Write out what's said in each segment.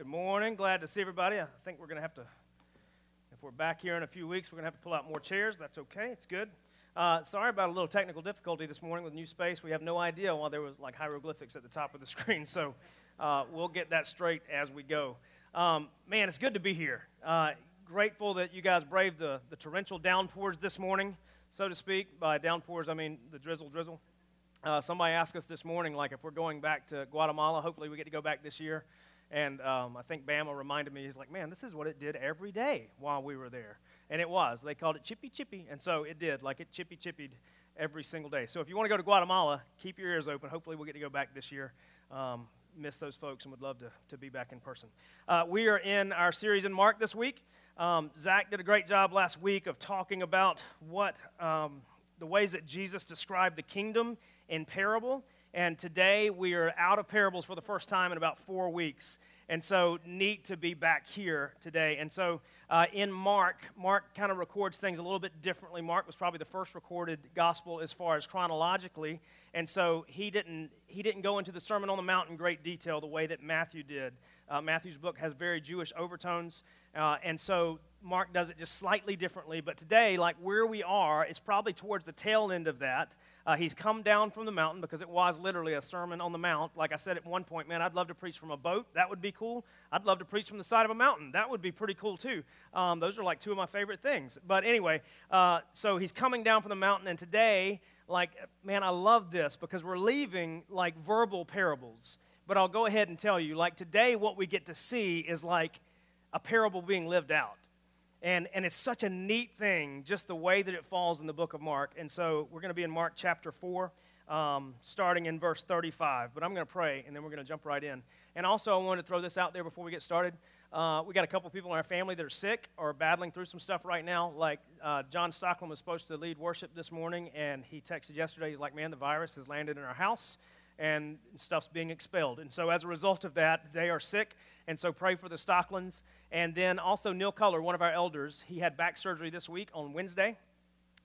Good morning. Glad to see everybody. I think we're going to have to, if we're back here in a few weeks, we're going to have to pull out more chairs. That's okay. It's good. Uh, sorry about a little technical difficulty this morning with new space. We have no idea why there was like hieroglyphics at the top of the screen. So uh, we'll get that straight as we go. Um, man, it's good to be here. Uh, grateful that you guys braved the, the torrential downpours this morning, so to speak. By downpours, I mean the drizzle, drizzle. Uh, somebody asked us this morning, like, if we're going back to Guatemala, hopefully we get to go back this year. And um, I think Bama reminded me, he's like, man, this is what it did every day while we were there. And it was. They called it chippy chippy. And so it did. Like it chippy chippied every single day. So if you want to go to Guatemala, keep your ears open. Hopefully we'll get to go back this year. Um, miss those folks and would love to, to be back in person. Uh, we are in our series in Mark this week. Um, Zach did a great job last week of talking about what um, the ways that Jesus described the kingdom in parable. And today we are out of parables for the first time in about four weeks. And so, neat to be back here today. And so, uh, in Mark, Mark kind of records things a little bit differently. Mark was probably the first recorded gospel as far as chronologically. And so, he didn't, he didn't go into the Sermon on the Mount in great detail the way that Matthew did. Uh, Matthew's book has very Jewish overtones. Uh, and so, Mark does it just slightly differently. But today, like where we are, it's probably towards the tail end of that. Uh, he's come down from the mountain because it was literally a sermon on the mount. Like I said at one point, man, I'd love to preach from a boat. That would be cool. I'd love to preach from the side of a mountain. That would be pretty cool too. Um, those are like two of my favorite things. But anyway, uh, so he's coming down from the mountain, and today, like, man, I love this because we're leaving like verbal parables. But I'll go ahead and tell you, like, today, what we get to see is like a parable being lived out. And, and it's such a neat thing, just the way that it falls in the book of Mark. And so we're going to be in Mark chapter 4, um, starting in verse 35. But I'm going to pray, and then we're going to jump right in. And also, I wanted to throw this out there before we get started. Uh, we got a couple people in our family that are sick or battling through some stuff right now. Like uh, John Stockland was supposed to lead worship this morning, and he texted yesterday. He's like, "Man, the virus has landed in our house, and stuff's being expelled." And so, as a result of that, they are sick. And so, pray for the Stocklands. And then also, Neil Culler, one of our elders, he had back surgery this week on Wednesday.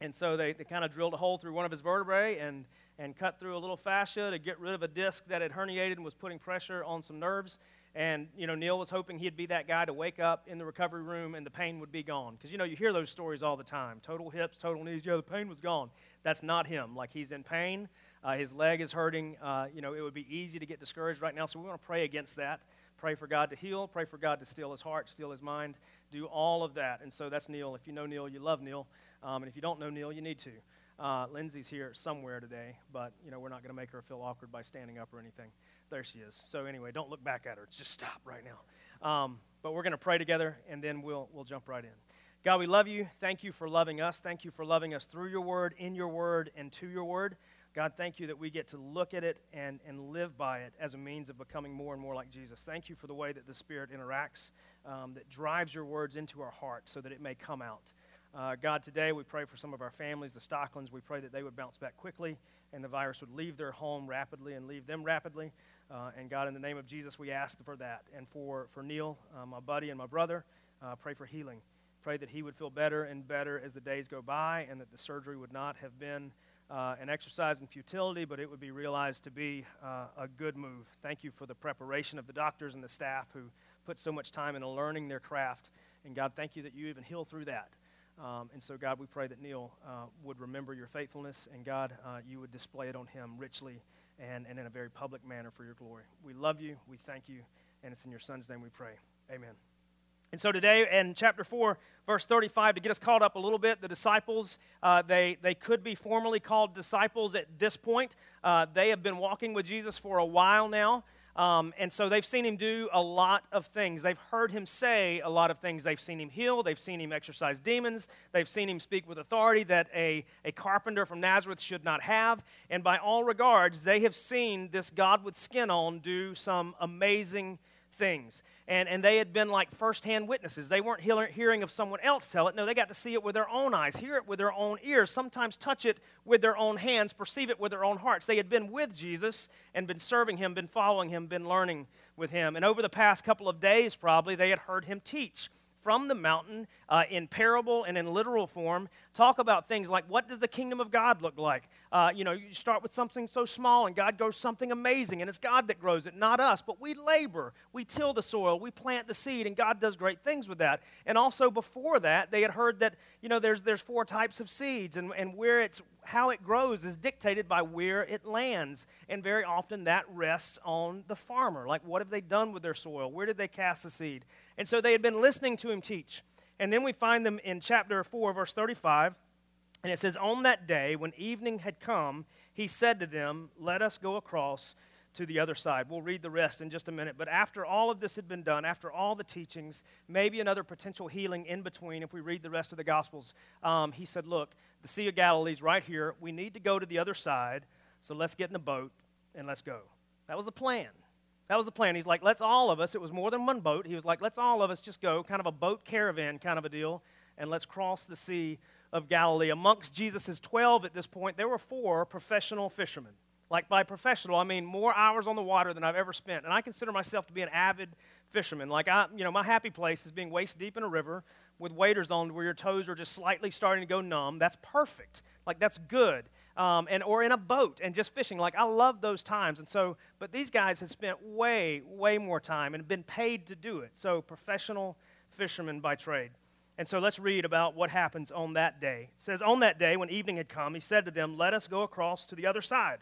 And so, they, they kind of drilled a hole through one of his vertebrae and, and cut through a little fascia to get rid of a disc that had herniated and was putting pressure on some nerves. And, you know, Neil was hoping he'd be that guy to wake up in the recovery room and the pain would be gone. Because, you know, you hear those stories all the time total hips, total knees, yeah, the pain was gone. That's not him. Like, he's in pain, uh, his leg is hurting. Uh, you know, it would be easy to get discouraged right now. So, we want to pray against that. Pray for God to heal. Pray for God to steel his heart, steel his mind. Do all of that. And so that's Neil. If you know Neil, you love Neil. Um, and if you don't know Neil, you need to. Uh, Lindsay's here somewhere today, but you know we're not going to make her feel awkward by standing up or anything. There she is. So anyway, don't look back at her. Just stop right now. Um, but we're going to pray together, and then we'll we'll jump right in. God, we love you. Thank you for loving us. Thank you for loving us through your word, in your word, and to your word. God, thank you that we get to look at it and, and live by it as a means of becoming more and more like Jesus. Thank you for the way that the Spirit interacts, um, that drives your words into our heart so that it may come out. Uh, God, today we pray for some of our families, the Stocklands. We pray that they would bounce back quickly and the virus would leave their home rapidly and leave them rapidly. Uh, and God, in the name of Jesus, we ask for that. And for, for Neil, uh, my buddy and my brother, uh, pray for healing. Pray that he would feel better and better as the days go by and that the surgery would not have been uh, an exercise in futility, but it would be realized to be uh, a good move. Thank you for the preparation of the doctors and the staff who put so much time into learning their craft. And God, thank you that you even heal through that. Um, and so, God, we pray that Neil uh, would remember your faithfulness, and God, uh, you would display it on him richly and, and in a very public manner for your glory. We love you, we thank you, and it's in your Son's name we pray. Amen. And so today in chapter 4, verse 35, to get us caught up a little bit, the disciples, uh, they, they could be formally called disciples at this point. Uh, they have been walking with Jesus for a while now. Um, and so they've seen him do a lot of things. They've heard him say a lot of things. They've seen him heal. They've seen him exorcise demons. They've seen him speak with authority that a, a carpenter from Nazareth should not have. And by all regards, they have seen this God with skin on do some amazing things. And, and they had been like firsthand witnesses. They weren't hearing of someone else tell it. No, they got to see it with their own eyes, hear it with their own ears, sometimes touch it with their own hands, perceive it with their own hearts. They had been with Jesus and been serving him, been following him, been learning with him. And over the past couple of days, probably, they had heard him teach from the mountain uh, in parable and in literal form talk about things like what does the kingdom of God look like? Uh, you know, you start with something so small and God grows something amazing, and it's God that grows it, not us. But we labor, we till the soil, we plant the seed, and God does great things with that. And also before that, they had heard that you know there's there's four types of seeds, and, and where it's how it grows is dictated by where it lands, and very often that rests on the farmer. Like, what have they done with their soil? Where did they cast the seed? And so they had been listening to him teach. And then we find them in chapter 4, verse 35. And it says, On that day, when evening had come, he said to them, Let us go across to the other side. We'll read the rest in just a minute. But after all of this had been done, after all the teachings, maybe another potential healing in between, if we read the rest of the Gospels, um, he said, Look, the Sea of Galilee is right here. We need to go to the other side. So let's get in the boat and let's go. That was the plan. That was the plan. He's like, let's all of us, it was more than one boat. He was like, let's all of us just go, kind of a boat caravan kind of a deal, and let's cross the Sea of Galilee. Amongst Jesus' 12 at this point, there were four professional fishermen. Like by professional, I mean more hours on the water than I've ever spent. And I consider myself to be an avid fisherman. Like I, you know, my happy place is being waist deep in a river with waders on where your toes are just slightly starting to go numb. That's perfect. Like that's good um, and or in a boat and just fishing. Like I love those times. And so, but these guys had spent way, way more time and been paid to do it. So professional fishermen by trade. And so let's read about what happens on that day. It says, On that day, when evening had come, he said to them, Let us go across to the other side.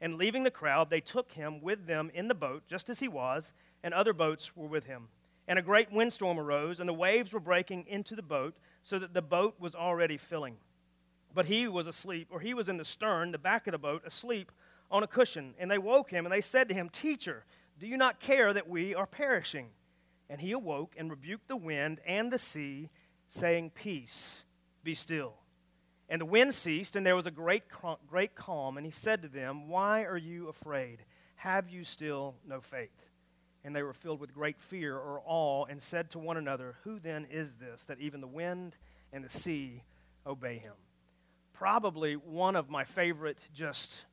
And leaving the crowd, they took him with them in the boat, just as he was, and other boats were with him. And a great windstorm arose, and the waves were breaking into the boat, so that the boat was already filling. But he was asleep, or he was in the stern, the back of the boat, asleep on a cushion. And they woke him, and they said to him, Teacher, do you not care that we are perishing? And he awoke and rebuked the wind and the sea, saying, Peace, be still. And the wind ceased, and there was a great, great calm. And he said to them, Why are you afraid? Have you still no faith? And they were filled with great fear or awe, and said to one another, Who then is this, that even the wind and the sea obey him? Probably one of my favorite, just,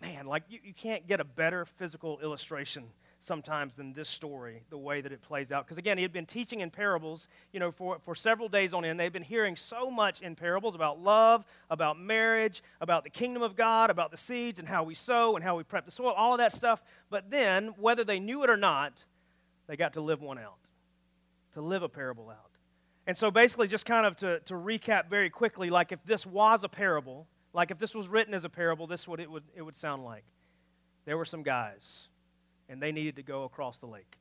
man, like you, you can't get a better physical illustration sometimes than this story, the way that it plays out. Because again, he had been teaching in parables, you know, for, for several days on end. They've been hearing so much in parables about love, about marriage, about the kingdom of God, about the seeds and how we sow and how we prep the soil, all of that stuff. But then, whether they knew it or not, they got to live one out, to live a parable out. And so, basically, just kind of to, to recap very quickly, like if this was a parable, like if this was written as a parable, this is what it would, it would sound like. There were some guys, and they needed to go across the lake.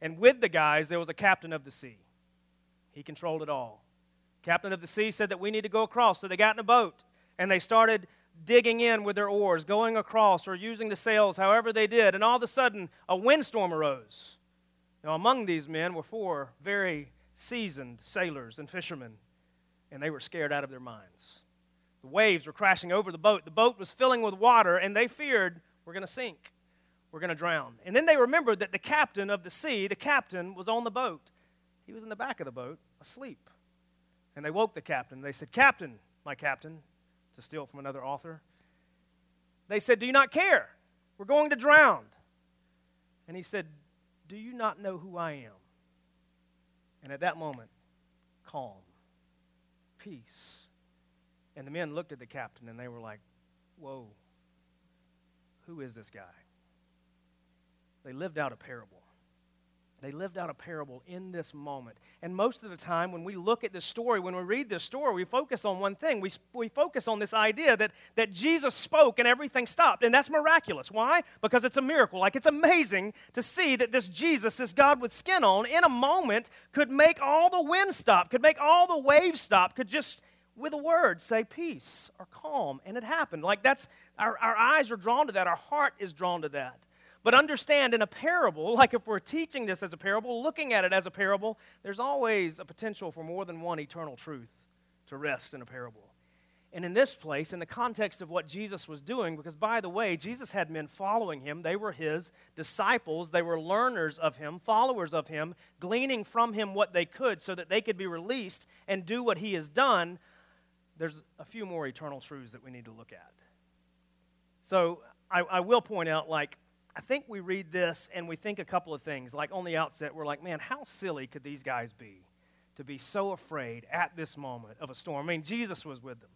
And with the guys, there was a captain of the sea. He controlled it all. Captain of the sea said that we need to go across. So they got in a boat, and they started digging in with their oars, going across, or using the sails, however they did. And all of a sudden, a windstorm arose. Now, among these men were four very seasoned sailors and fishermen, and they were scared out of their minds. The waves were crashing over the boat. The boat was filling with water, and they feared we're going to sink. We're going to drown. And then they remembered that the captain of the sea, the captain, was on the boat. He was in the back of the boat, asleep. And they woke the captain. They said, Captain, my captain, to steal from another author. They said, Do you not care? We're going to drown. And he said, Do you not know who I am? And at that moment, calm, peace. And the men looked at the captain and they were like, Whoa, who is this guy? They lived out a parable. They lived out a parable in this moment. And most of the time, when we look at this story, when we read this story, we focus on one thing. We, we focus on this idea that, that Jesus spoke and everything stopped. And that's miraculous. Why? Because it's a miracle. Like it's amazing to see that this Jesus, this God with skin on, in a moment could make all the wind stop, could make all the waves stop, could just, with a word, say peace or calm. And it happened. Like that's, our, our eyes are drawn to that, our heart is drawn to that. But understand in a parable, like if we're teaching this as a parable, looking at it as a parable, there's always a potential for more than one eternal truth to rest in a parable. And in this place, in the context of what Jesus was doing, because by the way, Jesus had men following him. They were his disciples, they were learners of him, followers of him, gleaning from him what they could so that they could be released and do what he has done. There's a few more eternal truths that we need to look at. So I, I will point out, like, I think we read this and we think a couple of things. Like on the outset, we're like, man, how silly could these guys be? to be so afraid at this moment of a storm? I mean, Jesus was with them.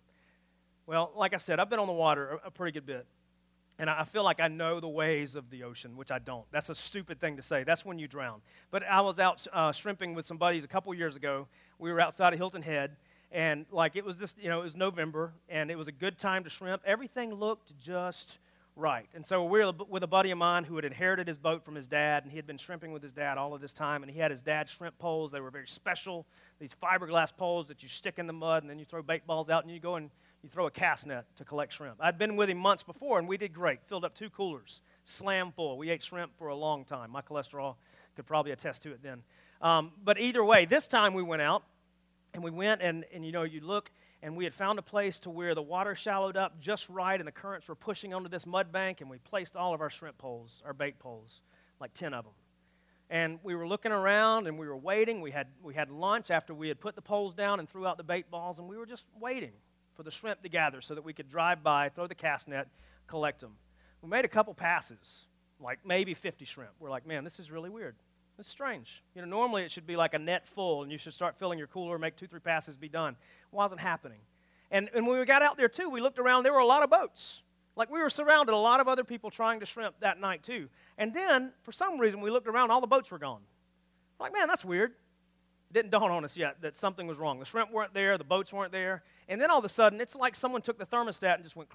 Well, like I said, I've been on the water a, pretty good bit. And I feel like I know the ways of the ocean, which I don't. That's a stupid thing to say. That's when you drown. But I was out uh, shrimping with some buddies a couple years ago. We were outside of Hilton Head, and like it was this, you know, it was November, and it was a good time to shrimp. Everything looked just right. And so we were with a buddy of mine who had inherited his boat from his dad, and he had been shrimping with his dad all of this time. And he had his dad's shrimp poles. They were very special, these fiberglass poles that you stick in the mud, and then you throw bait balls out, and you go and you throw a cast net to collect shrimp. I'd been with him months before, and we did great. Filled up two coolers, slam full. We ate shrimp for a long time. My cholesterol could probably attest to it then. Um, but either way, this time we went out, and we went, and, and you know, you look, and we had found a place to where the water shallowed up just right, and the currents were pushing onto this mud bank, and we placed all of our shrimp poles, our bait poles, like 10 of them. And we were looking around and we were waiting. We had, we had lunch after we had put the poles down and threw out the bait balls, and we were just waiting for the shrimp to gather so that we could drive by, throw the cast net, collect them. We made a couple passes, like maybe 50 shrimp. We're like, man, this is really weird. It's strange. You know, normally it should be like a net full, and you should start filling your cooler, make two, three passes, be done. It wasn't happening. And, and when we got out there too, we looked around. There were a lot of boats. Like we were surrounded, a lot of other people trying to shrimp that night too. And then, for some reason, we looked around. All the boats were gone. We're like, man, that's weird didn't dawn on us yet that something was wrong. The shrimp weren't there, the boats weren't there, and then all of a sudden, it's like someone took the thermostat and just went,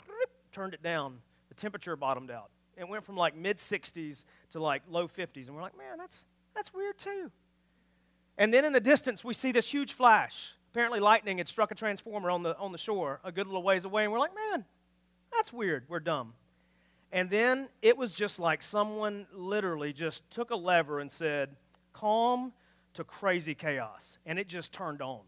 turned it down. The temperature bottomed out. It went from like mid 60s to like low 50s, and we're like, man, that's that's weird too. And then in the distance, we see this huge flash. Apparently, lightning had struck a transformer on the on the shore a good little ways away, and we're like, man, that's weird. We're dumb. And then it was just like someone literally just took a lever and said, calm to crazy chaos, and it just turned on.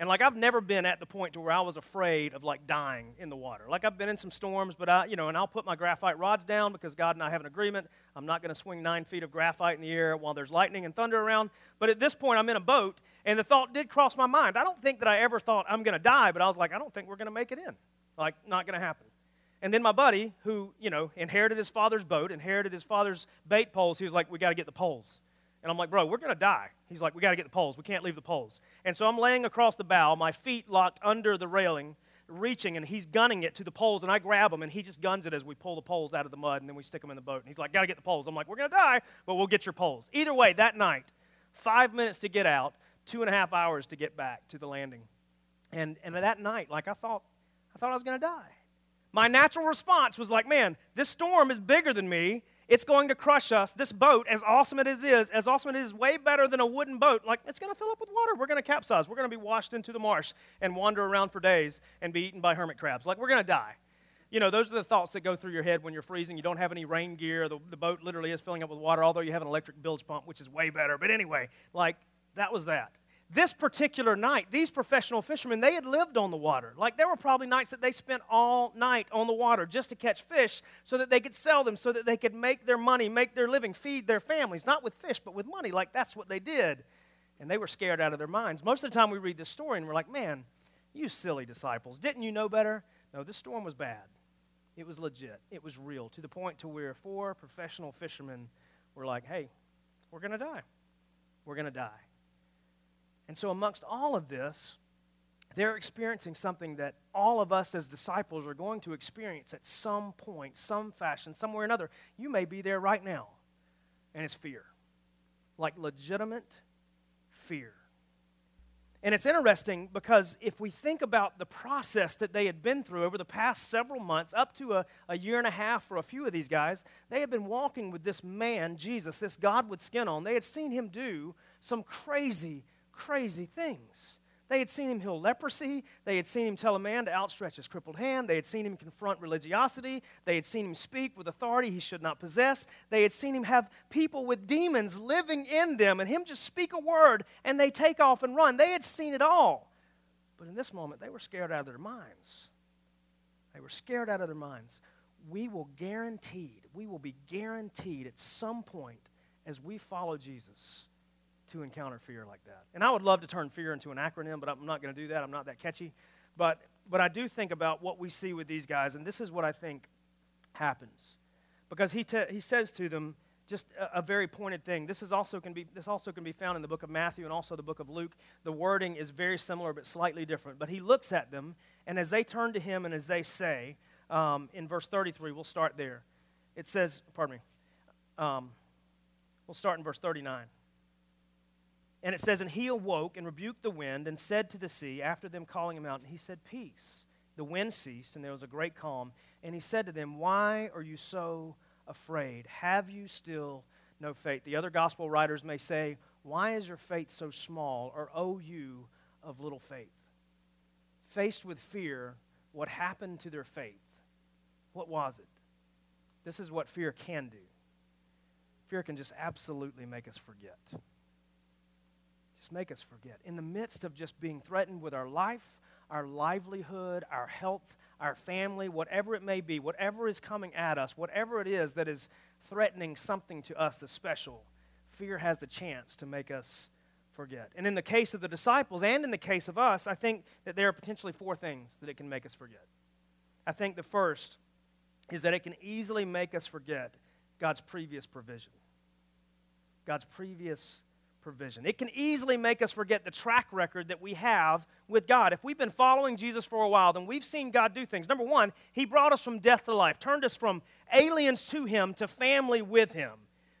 And like I've never been at the point to where I was afraid of like dying in the water. Like I've been in some storms, but I, you know, and I'll put my graphite rods down because God and I have an agreement. I'm not going to swing nine feet of graphite in the air while there's lightning and thunder around. But at this point, I'm in a boat, and the thought did cross my mind. I don't think that I ever thought I'm going to die, but I was like, I don't think we're going to make it in. Like, not going to happen. And then my buddy, who you know inherited his father's boat, inherited his father's bait poles, he was like, we got to get the poles. And I'm like, bro, we're going to die. He's like, we got to get the poles. We can't leave the poles. And so I'm laying across the bow, my feet locked under the railing, reaching, and he's gunning it to the poles. And I grab him, and he just guns it as we pull the poles out of the mud, and then we stick them in the boat. And he's like, got to get the poles. I'm like, we're going to die, but we'll get your poles. Either way, that night, five minutes to get out, two and a half hours to get back to the landing. And, and that night, like I thought, I thought I was going to die. My natural response was like, man, this storm is bigger than me it's going to crush us. This boat, as awesome as it is, as awesome as it is, way better than a wooden boat. Like, it's going to fill up with water. We're going to capsize. We're going to be washed into the marsh and wander around for days and be eaten by hermit crabs. Like, we're going to die. You know, those are the thoughts that go through your head when you're freezing. You don't have any rain gear. The, the boat literally is filling up with water, although you have an electric bilge pump, which is way better. But anyway, like, that was that. This particular night, these professional fishermen, they had lived on the water. Like there were probably nights that they spent all night on the water just to catch fish so that they could sell them, so that they could make their money, make their living, feed their families, not with fish, but with money. Like that's what they did. And they were scared out of their minds. Most of the time we read this story and we're like, man, you silly disciples. Didn't you know better? No, this storm was bad. It was legit. It was real to the point to where four professional fishermen were like, hey, we're going to die. We're going to die. And so, amongst all of this, they're experiencing something that all of us as disciples are going to experience at some point, some fashion, somewhere or another. You may be there right now, and it's fear like legitimate fear. And it's interesting because if we think about the process that they had been through over the past several months, up to a, a year and a half for a few of these guys, they had been walking with this man, Jesus, this God with skin on. They had seen him do some crazy, crazy things. They had seen him heal leprosy. They had seen him tell a man to outstretch his crippled hand. They had seen him confront religiosity. They had seen him speak with authority he should not possess. They had seen him have people with demons living in them and him just speak a word and they take off and run. They had seen it all. But in this moment, they were scared out of their minds. They were scared out of their minds. We will guaranteed, we will be guaranteed at some point as we follow Jesus to encounter fear like that. And I would love to turn fear into an acronym, but I'm not going to do that. I'm not that catchy. But, but I do think about what we see with these guys, and this is what I think happens. Because he, te- he says to them, just a, a, very pointed thing. This is also can be this also can be found in the book of Matthew and also the book of Luke. The wording is very similar but slightly different. But he looks at them, and as they turn to him and as they say, um, in verse 33, we'll start there. It says, pardon me. Um, we'll start in verse 39. And it says, And he awoke and rebuked the wind and said to the sea, after them calling him out, and he said, Peace. The wind ceased, and there was a great calm. And he said to them, Why are you so afraid? Have you still no faith? The other gospel writers may say, Why is your faith so small? Or, O you of little faith? Faced with fear, what happened to their faith? What was it? This is what fear can do. Fear can just absolutely make us forget. Just make us forget. In the midst of just being threatened with our life, our livelihood, our health, our family, whatever it may be, whatever is coming at us, whatever it is that is threatening something to us that's special, fear has the chance to make us forget. And in the case of the disciples and in the case of us, I think that there are potentially four things that it can make us forget. I think the first is that it can easily make us forget God's previous provision. God's previous provision. It can easily make us forget the track record that we have with God. If we've been following Jesus for a while, then we've seen God do things. Number one, He brought us from death to life, turned us from aliens to Him to family with Him,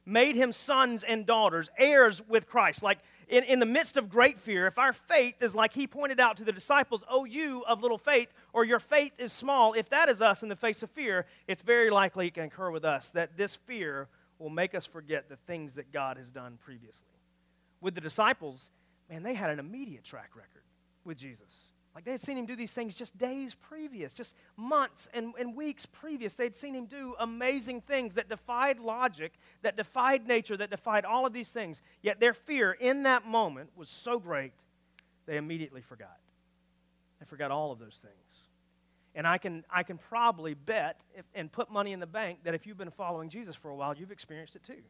made Him sons and daughters, heirs with Christ. Like in, in the midst of great fear, if our faith is like He pointed out to the disciples, Oh, you of little faith, or your faith is small, if that is us in the face of fear, it's very likely it can occur with us that this fear will make us forget the things that God has done previously. With the disciples, man, they had an immediate track record with Jesus. Like they had seen him do these things just days previous, just months and, and weeks previous. They'd seen him do amazing things that defied logic, that defied nature, that defied all of these things. Yet their fear in that moment was so great, they immediately forgot. They forgot all of those things. And I can, I can probably bet if, and put money in the bank that if you've been following Jesus for a while, you've experienced it too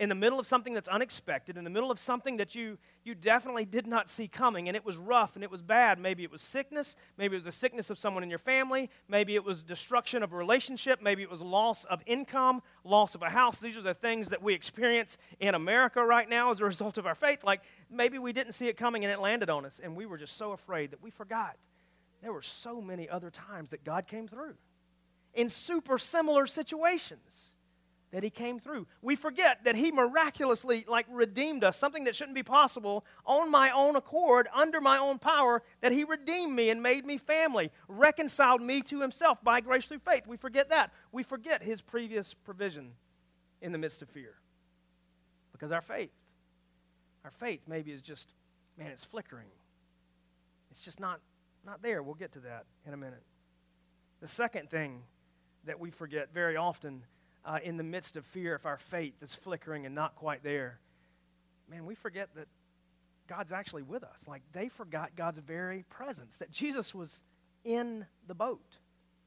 in the middle of something that's unexpected, in the middle of something that you, you definitely did not see coming, and it was rough and it was bad. Maybe it was sickness, maybe it was the sickness of someone in your family, maybe it was destruction of a relationship, maybe it was loss of income, loss of a house. These are the things that we experience in America right now as a result of our faith. Like maybe we didn't see it coming and it landed on us, and we were just so afraid that we forgot. There were so many other times that God came through in super similar situations that he came through. We forget that he miraculously like redeemed us, something that shouldn't be possible on my own accord, under my own power, that he redeemed me and made me family, reconciled me to himself by grace through faith. We forget that. We forget his previous provision in the midst of fear. Because our faith, our faith maybe is just, man, it's flickering. It's just not not there. We'll get to that in a minute. The second thing that we forget very often uh, in the midst of fear, if our faith is flickering and not quite there, man, we forget that God's actually with us. Like they forgot God's very presence, that Jesus was in the boat.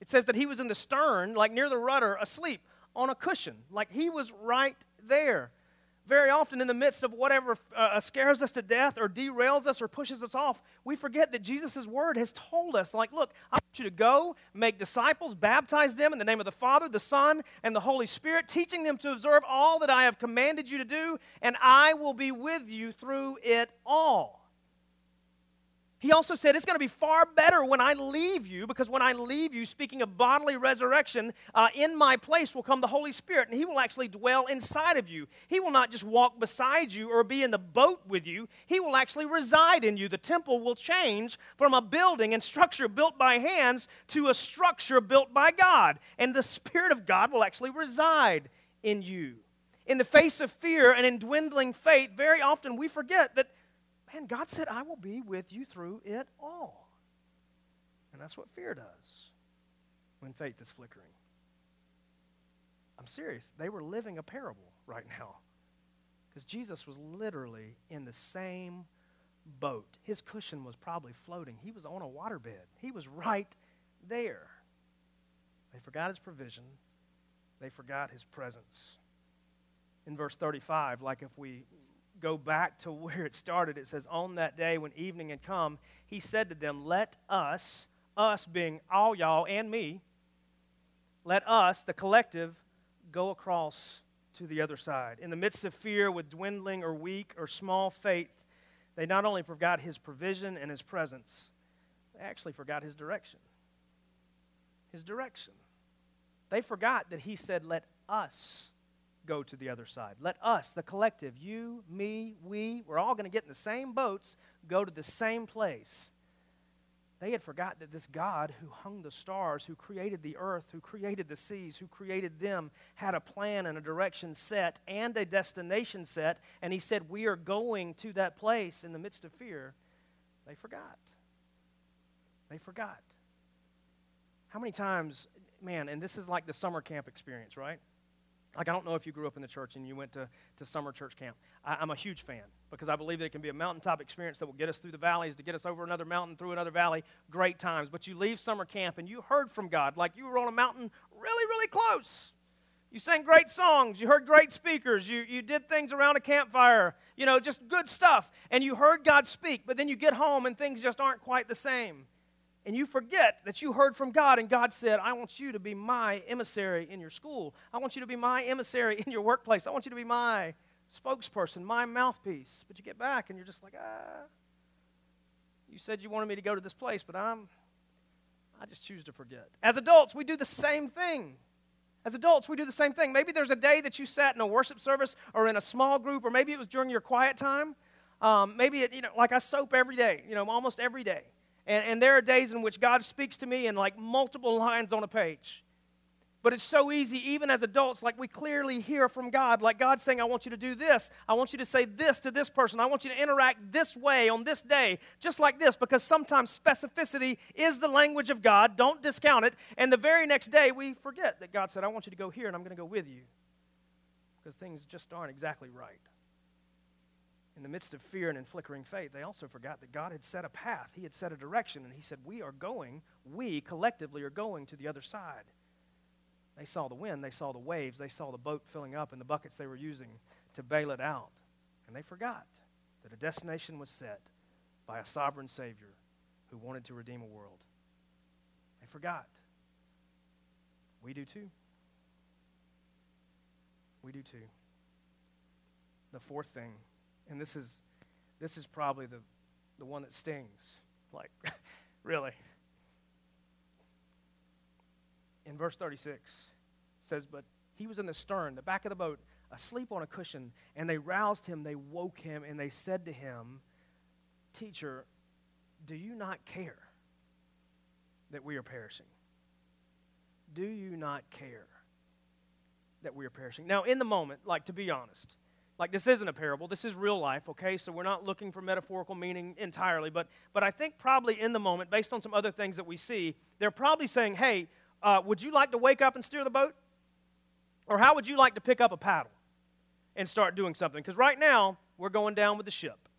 It says that he was in the stern, like near the rudder, asleep on a cushion. Like he was right there very often in the midst of whatever uh, scares us to death or derails us or pushes us off, we forget that Jesus' word has told us, like, look, I want you to go, make disciples, baptize them in the name of the Father, the Son, and the Holy Spirit, teaching them to observe all that I have commanded you to do, and I will be with you through it all. He also said, It's going to be far better when I leave you, because when I leave you, speaking of bodily resurrection, uh, in my place will come the Holy Spirit, and He will actually dwell inside of you. He will not just walk beside you or be in the boat with you, He will actually reside in you. The temple will change from a building and structure built by hands to a structure built by God, and the Spirit of God will actually reside in you. In the face of fear and in dwindling faith, very often we forget that and God said, I will be with you through it all. And that's what fear does when faith is flickering. I'm serious. They were living a parable right now because Jesus was literally in the same boat. His cushion was probably floating, he was on a waterbed, he was right there. They forgot his provision, they forgot his presence. In verse 35, like if we go back to where it started. It says, On that day when evening had come, he said to them, Let us, us being all y'all and me, let us, the collective, go across to the other side. In the midst of fear, with dwindling or weak or small faith, they not only forgot his provision and his presence, they actually forgot his direction. His direction. They forgot that he said, Let us go to the other side. Let us, the collective, you, me, we, we're all going to get in the same boats, go to the same place. They had forgot that this God who hung the stars, who created the earth, who created the seas, who created them, had a plan and a direction set and a destination set. And he said, We are going to that place in the midst of fear. They forgot. They forgot. How many times, man, and this is like the summer camp experience, right? Like, I don't know if you grew up in the church and you went to, to summer church camp. I, am a huge fan because I believe that it can be a mountaintop experience that will get us through the valleys, to get us over another mountain, through another valley. Great times. But you leave summer camp and you heard from God, like you were on a mountain really, really close. You sang great songs. You heard great speakers. You, you did things around a campfire. You know, just good stuff. And you heard God speak. But then you get home and things just aren't quite the same and you forget that you heard from God, and God said, I want you to be my emissary in your school. I want you to be my emissary in your workplace. I want you to be my spokesperson, my mouthpiece. But you get back and you're just like, ah, you said you wanted me to go to this place, but I'm, I just choose to forget. As adults, we do the same thing. As adults, we do the same thing. Maybe there's a day that you sat in a worship service or in a small group, or maybe it was during your quiet time. Um, maybe it, you know, like I soap every day, you know, almost every day. And, and there are days in which God speaks to me in like multiple lines on a page. But it's so easy, even as adults, like we clearly hear from God, like God saying, I want you to do this. I want you to say this to this person. I want you to interact this way on this day, just like this, because sometimes specificity is the language of God. Don't discount it. And the very next day, we forget that God said, I want you to go here and I'm going to go with you, because things just aren't exactly right in the midst of fear and in flickering faith, they also forgot that God had set a path. He had set a direction, and He said, We are going, we collectively are going to the other side. They saw the wind, they saw the waves, they saw the boat filling up and the buckets they were using to bail it out. And they forgot that a destination was set by a sovereign Savior who wanted to redeem a world. They forgot. We do too. We do too. The fourth thing and this is this is probably the the one that stings like really. In verse 36 says but he was in the stern the back of the boat asleep on a cushion and they roused him they woke him and they said to him teacher do you not care that we are perishing? Do you not care that we are perishing now in the moment like to be honest like this isn't a parable. This is real life okay? So we're not looking for metaphorical meaning entirely but but i think probably in the moment based on some other things that we see they're probably saying hey uh, would you like to wake up and steer the boat? Or how would you like to pick up a paddle and start doing something? Because right now we're going down with the ship.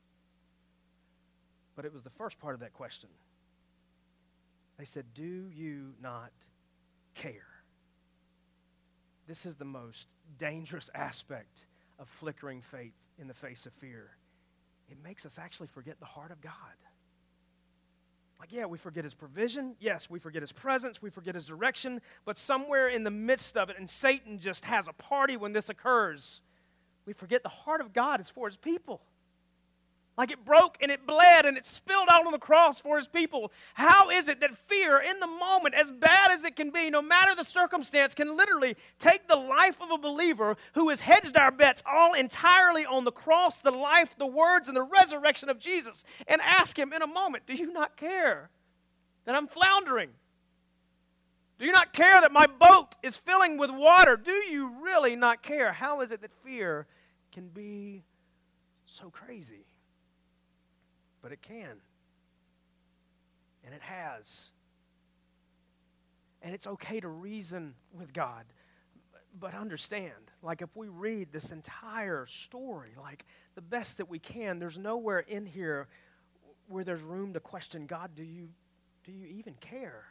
But it was the first part of that question. They said do you not care? This is the most dangerous aspect of flickering faith in the face of fear. It makes us actually forget the heart of God. Like, yeah, we forget his provision. Yes, we forget his presence. We forget his direction. But somewhere in the midst of it, and Satan just has a party when this occurs, we forget the heart of God is for his people. Like it broke and it bled and it spilled out on the cross for his people. How is it that fear, in the moment, as bad as it can be, no matter the circumstance, can literally take the life of a believer who has hedged our bets all entirely on the cross, the life, the words, and the resurrection of Jesus, and ask him in a moment, Do you not care that I'm floundering? Do you not care that my boat is filling with water? Do you really not care? How is it that fear can be so crazy? But it can. And it has. And it's okay to reason with God. But understand, like if we read this entire story, like the best that we can, there's nowhere in here where there's room to question God, do you, do you even care?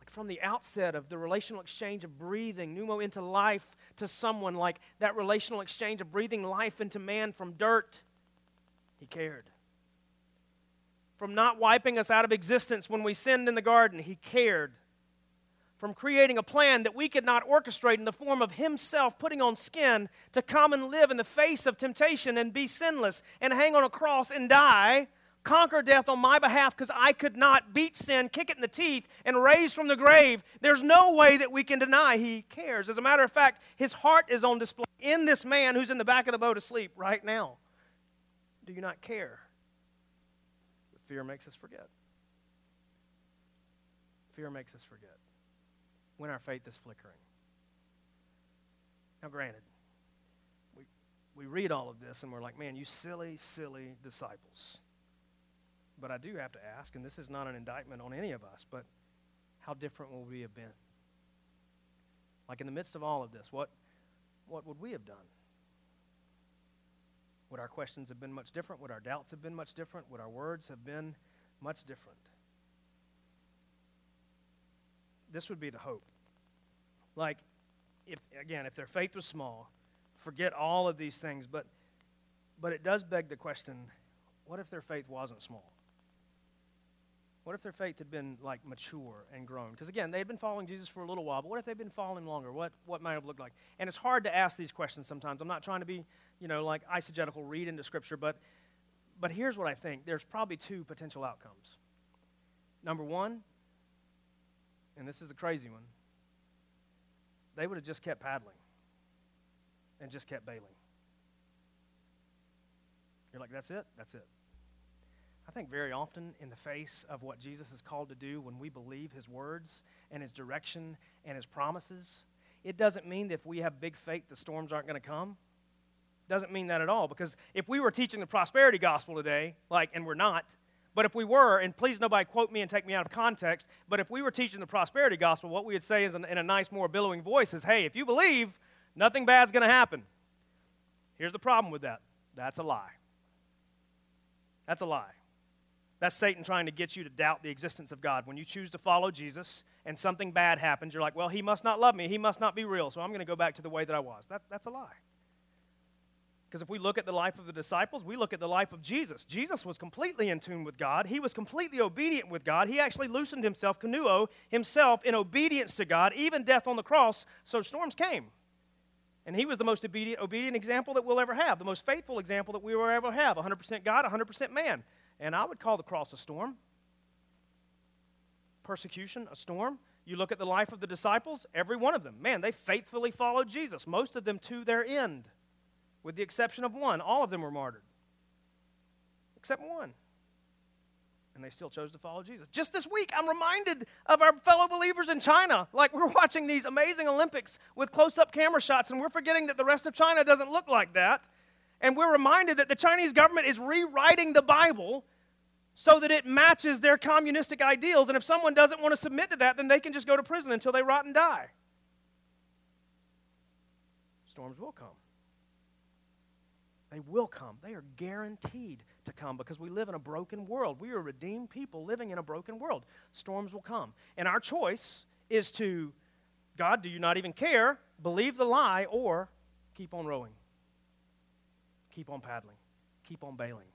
Like from the outset of the relational exchange of breathing pneuma into life to someone, like that relational exchange of breathing life into man from dirt he cared. From not wiping us out of existence when we sinned in the garden, He cared. from creating a plan that we could not orchestrate in the form of Himself putting on skin to come and live in the face of temptation and be sinless and hang on a cross and die, conquer death on my behalf because I could not beat sin, kick it in the teeth, and raise from the grave. There's no way that we can deny He cares. As a matter of fact, His heart is on display in this man who's in the back of the boat asleep right now. Do you not care? Fear makes us forget. Fear makes us forget when our faith is flickering. Now, granted, we, we read all of this and we're like, man, you silly, silly disciples. But I do have to ask, and this is not an indictment on any of us, but how different will we have been? Like in the midst of all of this, what, what would we have done? Would our questions have been much different? Would our doubts have been much different? Would our words have been much different? This would be the hope. Like, if again, if their faith was small, forget all of these things, but but it does beg the question, what if their faith wasn't small? What if their faith had been like mature and grown? Because again, they had been following Jesus for a little while, but what if they'd been following longer? What what might have looked like? And it's hard to ask these questions sometimes. I'm not trying to be, you know, like eisegetical read into scripture, but but here's what I think. There's probably two potential outcomes. Number one, and this is the crazy one, they would have just kept paddling and just kept bailing. You're like, that's it? That's it. I think very often, in the face of what Jesus is called to do, when we believe his words and his direction and his promises, it doesn't mean that if we have big faith, the storms aren't going to come. Doesn't mean that at all. Because if we were teaching the prosperity gospel today, like, and we're not, but if we were, and please nobody quote me and take me out of context, but if we were teaching the prosperity gospel, what we would say is in, in a nice, more billowing voice is, hey, if you believe, nothing bad's going to happen. Here's the problem with that that's a lie. That's a lie. That's Satan trying to get you to doubt the existence of God. When you choose to follow Jesus and something bad happens, you're like, well, he must not love me. He must not be real. So I'm going to go back to the way that I was. That, that's a lie. Because if we look at the life of the disciples, we look at the life of Jesus. Jesus was completely in tune with God. He was completely obedient with God. He actually loosened himself, kenoō, himself in obedience to God, even death on the cross, so storms came. And he was the most obedient, obedient example that we'll ever have, the most faithful example that we will ever have 100% God, 100% man. And I would call the cross a storm. Persecution, a storm. You look at the life of the disciples, every one of them, man, they faithfully followed Jesus, most of them to their end, with the exception of one. All of them were martyred, except one. And they still chose to follow Jesus. Just this week, I'm reminded of our fellow believers in China. Like we're watching these amazing Olympics with close up camera shots, and we're forgetting that the rest of China doesn't look like that. And we're reminded that the Chinese government is rewriting the Bible so that it matches their communistic ideals. And if someone doesn't want to submit to that, then they can just go to prison until they rot and die. Storms will come. They will come. They are guaranteed to come because we live in a broken world. We are redeemed people living in a broken world. Storms will come. And our choice is to, God, do you not even care? Believe the lie or keep on rowing keep on paddling, keep on bailing.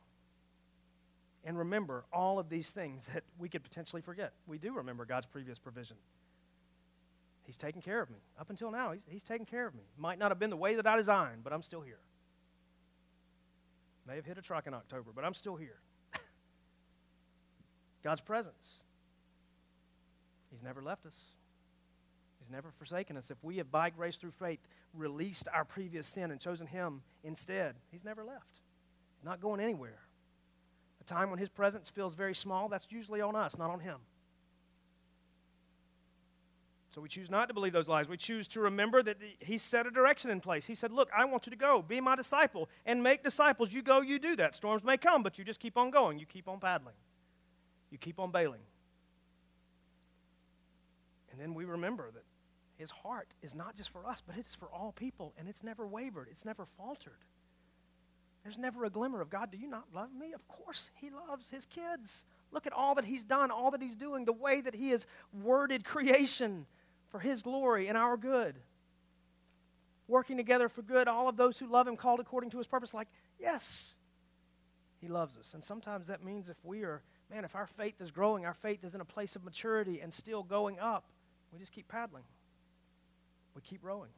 And remember all of these things that we could potentially forget. We do remember God's previous provision. He's taken care of me. Up until now, he's, he's taken care of me. Might not have been the way that I designed, but I'm still here. May have hit a truck in October, but I'm still here. God's presence. He's never left us. He's never forsaken us. If we have, by grace through faith, released our previous sin and chosen Him instead, He's never left. He's not going anywhere. The time when His presence feels very small, that's usually on us, not on Him. So we choose not to believe those lies. We choose to remember that He set a direction in place. He said, Look, I want you to go, be my disciple, and make disciples. You go, you do that. Storms may come, but you just keep on going. You keep on paddling, you keep on bailing. And then we remember that his heart is not just for us, but it's for all people, and it's never wavered, it's never faltered. There's never a glimmer of God, do you not love me? Of course, He loves His kids. Look at all that He's done, all that He's doing, the way that He has worded creation for His glory and our good. Working together for good, all of those who love Him called according to His purpose. Like, yes, He loves us. And sometimes that means if we are, man, if our faith is growing, our faith is in a place of maturity and still going up, We just keep paddling. We keep rowing.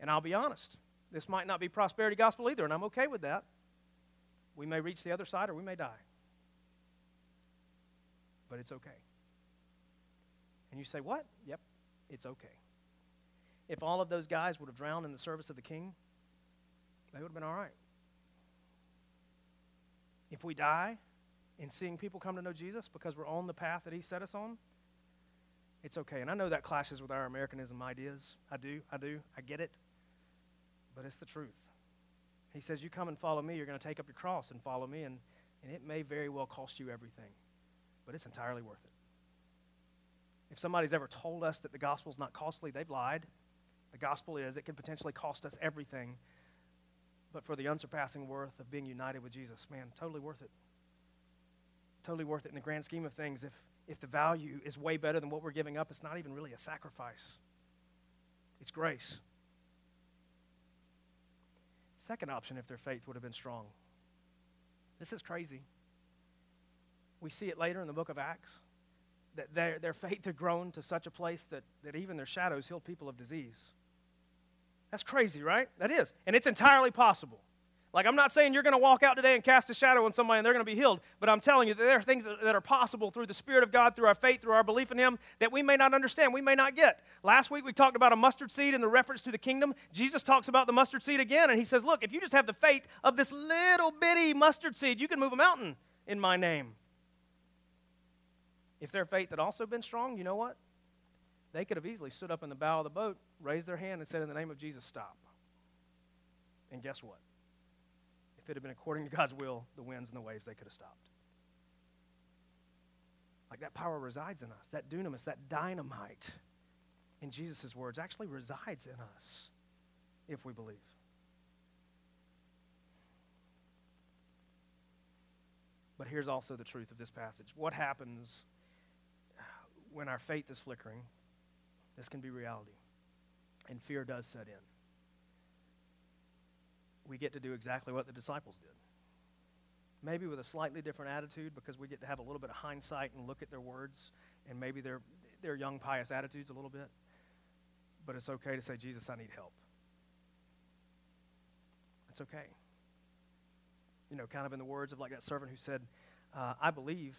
And I'll be honest, this might not be prosperity gospel either, and I'm okay with that. We may reach the other side or we may die. But it's okay. And you say, What? Yep, it's okay. If all of those guys would have drowned in the service of the king, they would have been all right. If we die in seeing people come to know Jesus because we're on the path that he set us on, it's okay. And I know that clashes with our Americanism ideas. I do, I do, I get it. But it's the truth. He says, You come and follow me, you're going to take up your cross and follow me, and, and it may very well cost you everything, but it's entirely worth it. If somebody's ever told us that the gospel's not costly, they've lied. The gospel is, it could potentially cost us everything, but for the unsurpassing worth of being united with Jesus, man, totally worth it. Totally worth it in the grand scheme of things. If, if the value is way better than what we're giving up, it's not even really a sacrifice, it's grace. Second option, if their faith would have been strong. This is crazy. We see it later in the book of Acts that their, their faith had grown to such a place that, that even their shadows healed people of disease. That's crazy, right? That is. And it's entirely possible. Like, I'm not saying you're going to walk out today and cast a shadow on somebody and they're going to be healed, but I'm telling you that there are things that, are possible through the Spirit of God, through our faith, through our belief in Him, that we may not understand, we may not get. Last week we talked about a mustard seed and the reference to the kingdom. Jesus talks about the mustard seed again, and He says, Look, if you just have the faith of this little bitty mustard seed, you can move a mountain in my name. If their faith had also been strong, you know what? They could have easily stood up in the bow of the boat, raised their hand, and said, In the name of Jesus, stop. And guess what? If it had been according to God's will, the winds and the waves, they could have stopped. Like that power resides in us. That dunamis, that dynamite, in Jesus' words, actually resides in us if we believe. But here's also the truth of this passage. What happens when our faith is flickering? This can be reality. And fear does set in we get to do exactly what the disciples did. Maybe with a slightly different attitude because we get to have a little bit of hindsight and look at their words and maybe their, their young, pious attitudes a little bit. But it's okay to say, Jesus, I need help. It's okay. You know, kind of in the words of like that servant who said, uh, I believe,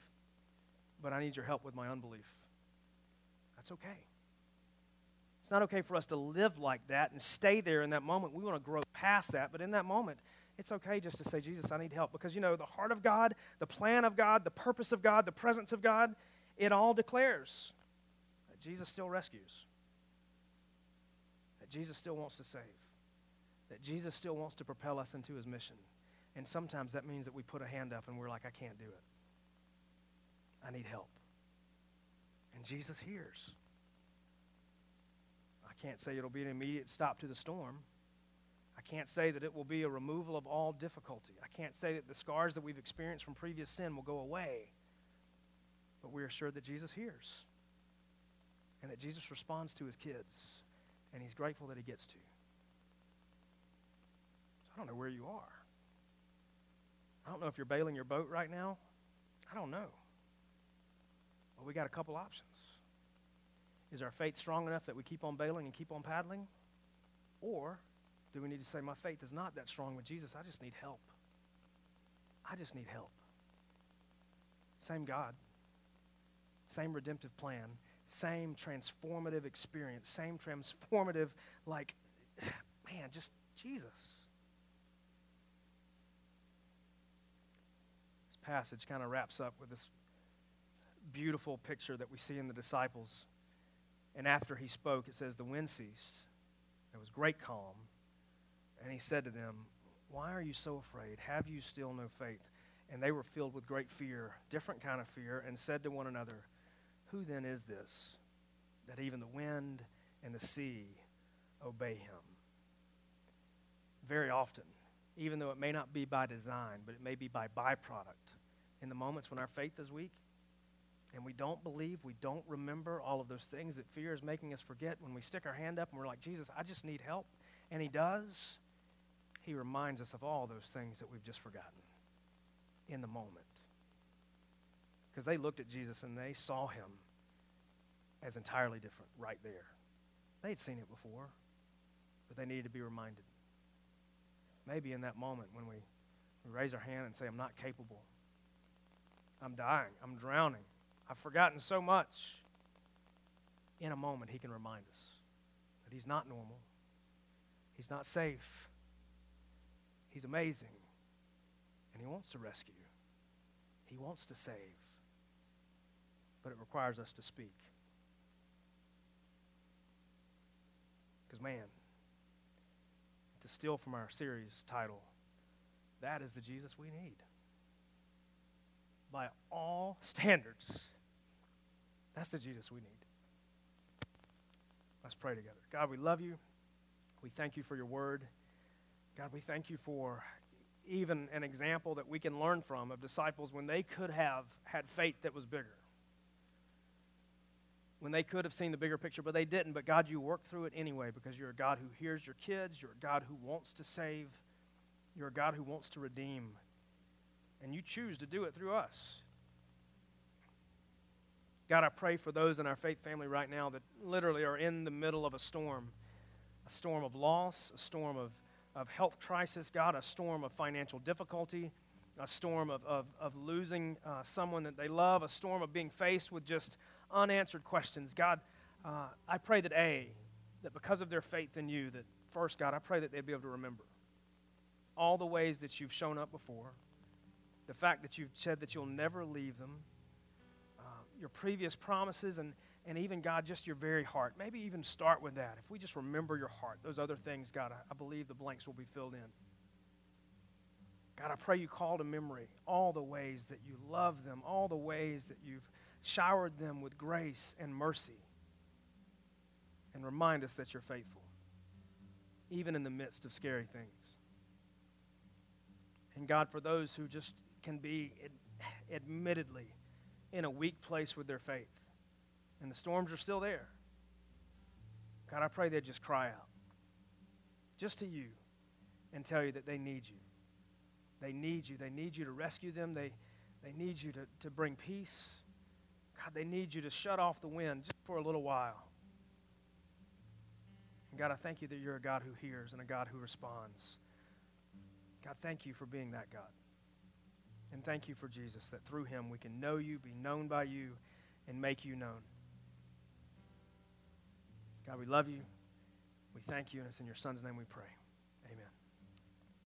but I need your help with my unbelief. That's okay. It's not okay for us to live like that and stay there in that moment. We want to grow past that, but in that moment, it's okay just to say, Jesus, I need help. Because, you know, the heart of God, the plan of God, the purpose of God, the presence of God, it all declares that Jesus still rescues, that Jesus still wants to save, that Jesus still wants to propel us into his mission. And sometimes that means that we put a hand up and we're like, I can't do it. I need help. And Jesus hears can't say it'll be an immediate stop to the storm. I can't say that it will be a removal of all difficulty. I can't say that the scars that we've experienced from previous sin will go away. But we are sure that Jesus hears and that Jesus responds to his kids, and he's grateful that he gets to. So I don't know where you are. I don't know if you're bailing your boat right now. I don't know. But we got a couple options. Is our faith strong enough that we keep on bailing and keep on paddling? Or do we need to say, My faith is not that strong with Jesus? I just need help. I just need help. Same God, same redemptive plan, same transformative experience, same transformative, like, man, just Jesus. This passage kind of wraps up with this beautiful picture that we see in the disciples and after he spoke, it says, the wind ceased. There was great calm. And he said to them, Why are you so afraid? Have you still no faith? And they were filled with great fear, different kind of fear, and said to one another, Who then is this that even the wind and the sea obey him? Very often, even though it may not be by design, but it may be by byproduct, in the moments when our faith is weak, and we don't believe, we don't remember all of those things that fear is making us forget, when we stick our hand up and we're like, Jesus, I just need help, and He does, He reminds us of all those things that we've just forgotten in the moment. Because they looked at Jesus and they saw Him as entirely different right there. They'd seen it before, but they needed to be reminded. Maybe in that moment when we, we raise our hand and say, I'm not capable, I'm dying, I'm drowning, I've forgotten so much. In a moment, He can remind us that He's not normal, He's not safe, He's amazing, and He wants to rescue, He wants to save. But it requires us to speak. Because, man, to steal from our series title, that is the Jesus we need. By all standards, that's the Jesus we need. Let's pray together. God, we love you. We thank you for your word. God, we thank you for even an example that we can learn from of disciples when they could have had faith that was bigger when they could have seen the bigger picture, but they didn't. But God, you work through it anyway because you're a God who hears your kids, you're a God who wants to save, you're a God who wants to redeem, and you choose to do it through us. God, I pray for those in our faith family right now that literally are in the middle of a storm a storm of loss, a storm of, of health crisis, God, a storm of financial difficulty, a storm of, of, of losing uh, someone that they love, a storm of being faced with just unanswered questions. God, uh, I pray that A, that because of their faith in you, that first, God, I pray that they'd be able to remember all the ways that you've shown up before, the fact that you've said that you'll never leave them, uh, your previous promises, and, and even, God, just your very heart. Maybe even start with that. If we just remember your heart, those other things, God, I, I believe the blanks will be filled in. God, I pray you call to memory all the ways that you love them, all the ways that you've showered them with grace and mercy. And remind us that you're faithful, even in the midst of scary things. And God, for those who just can be ad- admittedly in a weak place with their faith, and the storms are still there, God, I pray they just cry out, just to you, and tell you that they need you. They need you. They need you to rescue them. They, they need you to, to bring peace. God, they need you to shut off the wind just for a little while. And God, I thank you that you're a God who hears and a God who responds. God, thank you for being that God. And thank you for Jesus, that through him we can know you, be known by you, and make you known. God, we love you. We thank you, and it's in your Son's name we pray.